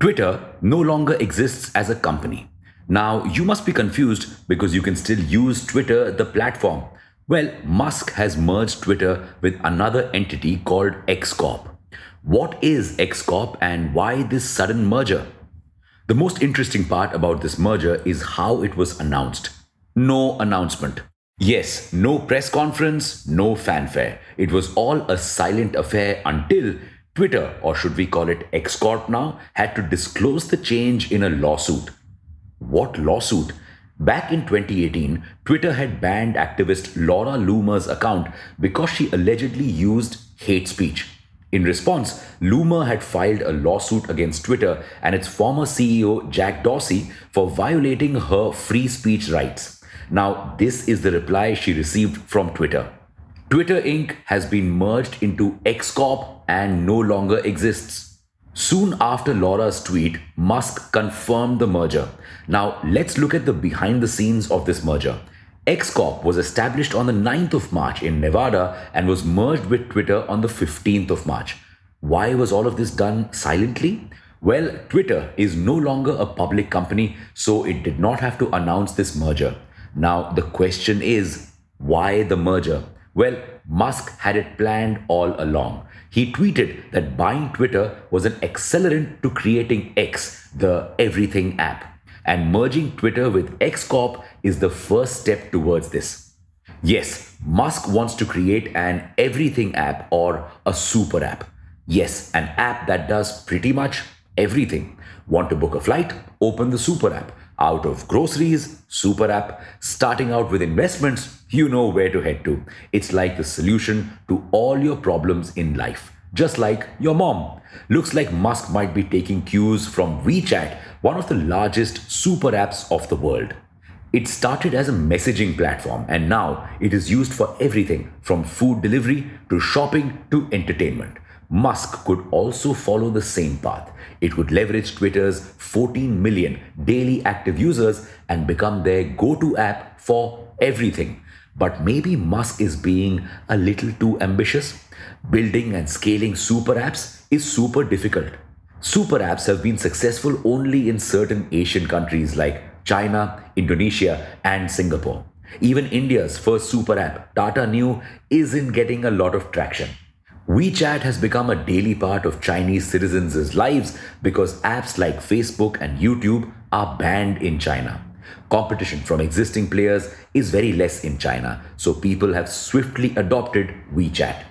Twitter no longer exists as a company. Now, you must be confused because you can still use Twitter, the platform. Well, Musk has merged Twitter with another entity called X Corp. What is X Corp and why this sudden merger? The most interesting part about this merger is how it was announced. No announcement. Yes, no press conference, no fanfare. It was all a silent affair until Twitter, or should we call it X Corp now, had to disclose the change in a lawsuit. What lawsuit? Back in 2018, Twitter had banned activist Laura Loomer's account because she allegedly used hate speech. In response, Loomer had filed a lawsuit against Twitter and its former CEO Jack Dorsey for violating her free speech rights. Now, this is the reply she received from Twitter. Twitter Inc. has been merged into X Corp and no longer exists. Soon after Laura's tweet, Musk confirmed the merger. Now, let's look at the behind the scenes of this merger. X Corp was established on the 9th of March in Nevada and was merged with Twitter on the 15th of March. Why was all of this done silently? Well, Twitter is no longer a public company, so it did not have to announce this merger. Now, the question is why the merger? Well, Musk had it planned all along. He tweeted that buying Twitter was an accelerant to creating X, the everything app. And merging Twitter with X Corp is the first step towards this. Yes, Musk wants to create an everything app or a super app. Yes, an app that does pretty much everything. Want to book a flight? Open the super app. Out of groceries, super app, starting out with investments, you know where to head to. It's like the solution to all your problems in life. Just like your mom. Looks like Musk might be taking cues from WeChat, one of the largest super apps of the world. It started as a messaging platform and now it is used for everything from food delivery to shopping to entertainment. Musk could also follow the same path. It would leverage Twitter's 14 million daily active users and become their go to app for everything. But maybe Musk is being a little too ambitious. Building and scaling super apps is super difficult. Super apps have been successful only in certain Asian countries like China, Indonesia, and Singapore. Even India's first super app, Tata Neu, isn't getting a lot of traction. WeChat has become a daily part of Chinese citizens' lives because apps like Facebook and YouTube are banned in China. Competition from existing players is very less in China, so people have swiftly adopted WeChat.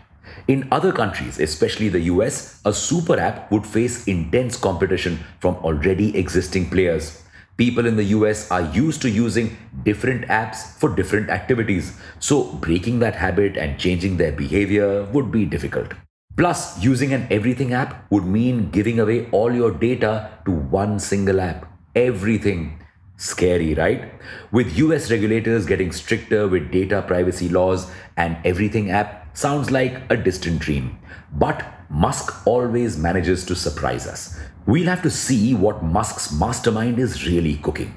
In other countries, especially the US, a super app would face intense competition from already existing players. People in the US are used to using different apps for different activities, so breaking that habit and changing their behavior would be difficult. Plus, using an everything app would mean giving away all your data to one single app. Everything. Scary, right? With US regulators getting stricter with data privacy laws, and everything app sounds like a distant dream. But Musk always manages to surprise us. We'll have to see what Musk's mastermind is really cooking.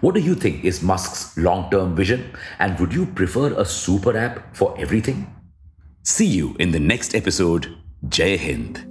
What do you think is Musk's long term vision? And would you prefer a super app for everything? See you in the next episode. Jai Hind.